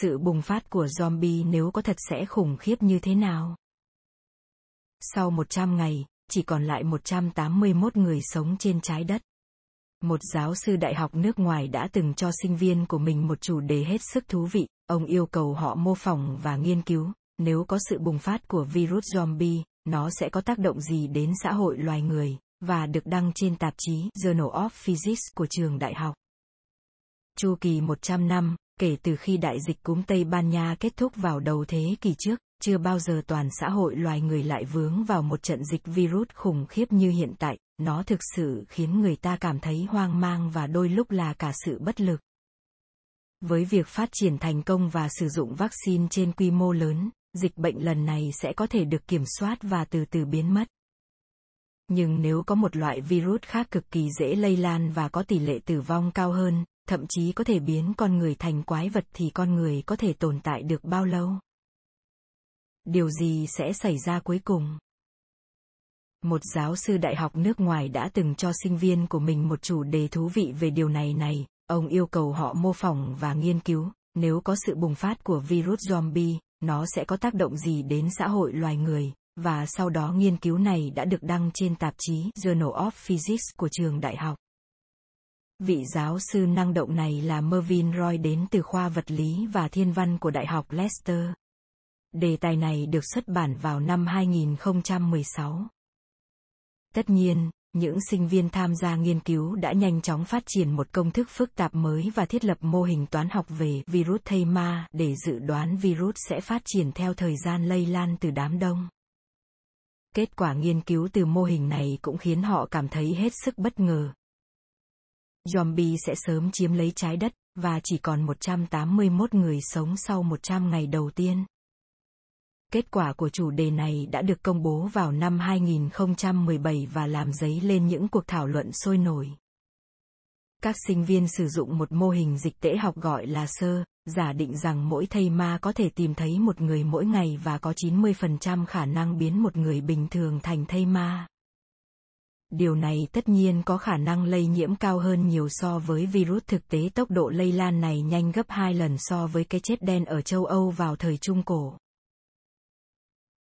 Sự bùng phát của zombie nếu có thật sẽ khủng khiếp như thế nào? Sau 100 ngày, chỉ còn lại 181 người sống trên trái đất. Một giáo sư đại học nước ngoài đã từng cho sinh viên của mình một chủ đề hết sức thú vị, ông yêu cầu họ mô phỏng và nghiên cứu, nếu có sự bùng phát của virus zombie, nó sẽ có tác động gì đến xã hội loài người, và được đăng trên tạp chí Journal of Physics của trường đại học. Chu kỳ 100 năm, kể từ khi đại dịch cúm Tây Ban Nha kết thúc vào đầu thế kỷ trước, chưa bao giờ toàn xã hội loài người lại vướng vào một trận dịch virus khủng khiếp như hiện tại, nó thực sự khiến người ta cảm thấy hoang mang và đôi lúc là cả sự bất lực. Với việc phát triển thành công và sử dụng vaccine trên quy mô lớn, dịch bệnh lần này sẽ có thể được kiểm soát và từ từ biến mất. Nhưng nếu có một loại virus khác cực kỳ dễ lây lan và có tỷ lệ tử vong cao hơn, thậm chí có thể biến con người thành quái vật thì con người có thể tồn tại được bao lâu? Điều gì sẽ xảy ra cuối cùng? Một giáo sư đại học nước ngoài đã từng cho sinh viên của mình một chủ đề thú vị về điều này này, ông yêu cầu họ mô phỏng và nghiên cứu, nếu có sự bùng phát của virus zombie, nó sẽ có tác động gì đến xã hội loài người, và sau đó nghiên cứu này đã được đăng trên tạp chí Journal of Physics của trường đại học. Vị giáo sư năng động này là Mervyn Roy đến từ khoa vật lý và thiên văn của Đại học Leicester. Đề tài này được xuất bản vào năm 2016. Tất nhiên, những sinh viên tham gia nghiên cứu đã nhanh chóng phát triển một công thức phức tạp mới và thiết lập mô hình toán học về virus thây ma để dự đoán virus sẽ phát triển theo thời gian lây lan từ đám đông. Kết quả nghiên cứu từ mô hình này cũng khiến họ cảm thấy hết sức bất ngờ. Zombie sẽ sớm chiếm lấy trái đất, và chỉ còn 181 người sống sau 100 ngày đầu tiên. Kết quả của chủ đề này đã được công bố vào năm 2017 và làm dấy lên những cuộc thảo luận sôi nổi. Các sinh viên sử dụng một mô hình dịch tễ học gọi là sơ, giả định rằng mỗi thây ma có thể tìm thấy một người mỗi ngày và có 90% khả năng biến một người bình thường thành thây ma. Điều này tất nhiên có khả năng lây nhiễm cao hơn nhiều so với virus thực tế tốc độ lây lan này nhanh gấp 2 lần so với cái chết đen ở châu Âu vào thời Trung Cổ.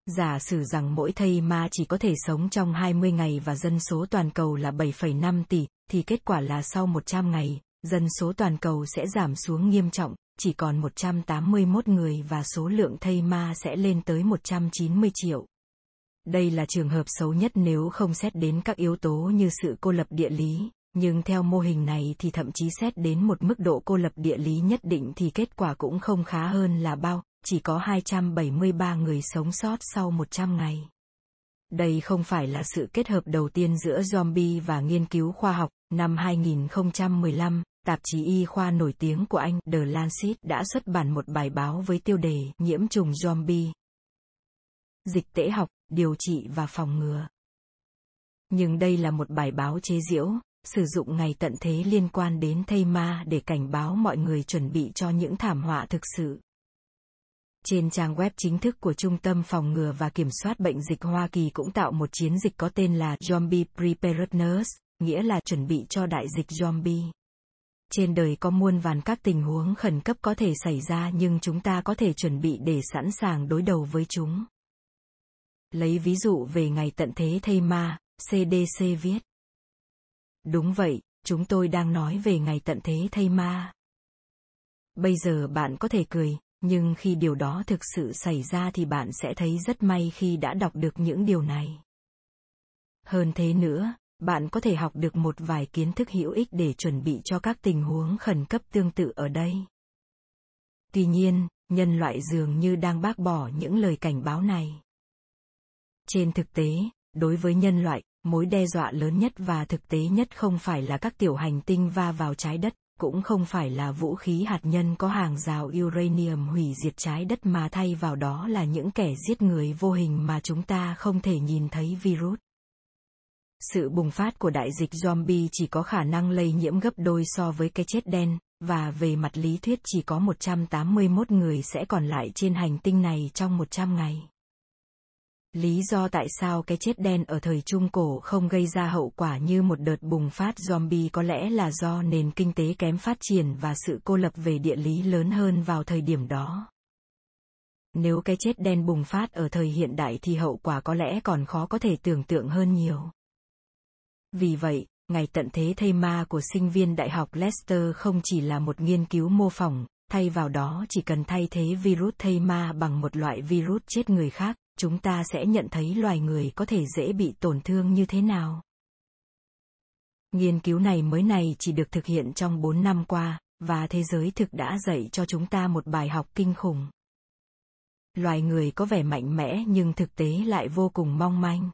Giả sử rằng mỗi thây ma chỉ có thể sống trong 20 ngày và dân số toàn cầu là 7,5 tỷ, thì kết quả là sau 100 ngày, dân số toàn cầu sẽ giảm xuống nghiêm trọng, chỉ còn 181 người và số lượng thây ma sẽ lên tới 190 triệu. Đây là trường hợp xấu nhất nếu không xét đến các yếu tố như sự cô lập địa lý, nhưng theo mô hình này thì thậm chí xét đến một mức độ cô lập địa lý nhất định thì kết quả cũng không khá hơn là bao, chỉ có 273 người sống sót sau 100 ngày. Đây không phải là sự kết hợp đầu tiên giữa zombie và nghiên cứu khoa học. Năm 2015, tạp chí y khoa nổi tiếng của Anh The Lancet đã xuất bản một bài báo với tiêu đề Nhiễm trùng zombie. Dịch tễ học, điều trị và phòng ngừa. Nhưng đây là một bài báo chế giễu, sử dụng ngày tận thế liên quan đến thây ma để cảnh báo mọi người chuẩn bị cho những thảm họa thực sự. Trên trang web chính thức của Trung tâm Phòng ngừa và Kiểm soát Bệnh dịch Hoa Kỳ cũng tạo một chiến dịch có tên là Zombie Preparedness, nghĩa là chuẩn bị cho đại dịch zombie. Trên đời có muôn vàn các tình huống khẩn cấp có thể xảy ra nhưng chúng ta có thể chuẩn bị để sẵn sàng đối đầu với chúng. Lấy ví dụ về ngày tận thế thây ma, CDC viết. Đúng vậy, chúng tôi đang nói về ngày tận thế thây ma. Bây giờ bạn có thể cười, nhưng khi điều đó thực sự xảy ra thì bạn sẽ thấy rất may khi đã đọc được những điều này. Hơn thế nữa, bạn có thể học được một vài kiến thức hữu ích để chuẩn bị cho các tình huống khẩn cấp tương tự ở đây. Tuy nhiên, nhân loại dường như đang bác bỏ những lời cảnh báo này. Trên thực tế, đối với nhân loại, mối đe dọa lớn nhất và thực tế nhất không phải là các tiểu hành tinh va vào trái đất, cũng không phải là vũ khí hạt nhân có hàng rào uranium hủy diệt trái đất mà thay vào đó là những kẻ giết người vô hình mà chúng ta không thể nhìn thấy virus. Sự bùng phát của đại dịch zombie chỉ có khả năng lây nhiễm gấp đôi so với cái chết đen, và về mặt lý thuyết chỉ có 181 người sẽ còn lại trên hành tinh này trong 100 ngày. Lý do tại sao cái chết đen ở thời Trung Cổ không gây ra hậu quả như một đợt bùng phát zombie có lẽ là do nền kinh tế kém phát triển và sự cô lập về địa lý lớn hơn vào thời điểm đó. Nếu cái chết đen bùng phát ở thời hiện đại thì hậu quả có lẽ còn khó có thể tưởng tượng hơn nhiều. Vì vậy, ngày tận thế thây ma của sinh viên Đại học Leicester không chỉ là một nghiên cứu mô phỏng, thay vào đó chỉ cần thay thế virus thây ma bằng một loại virus chết người khác, chúng ta sẽ nhận thấy loài người có thể dễ bị tổn thương như thế nào. Nghiên cứu này mới này chỉ được thực hiện trong 4 năm qua, và thế giới thực đã dạy cho chúng ta một bài học kinh khủng. Loài người có vẻ mạnh mẽ nhưng thực tế lại vô cùng mong manh.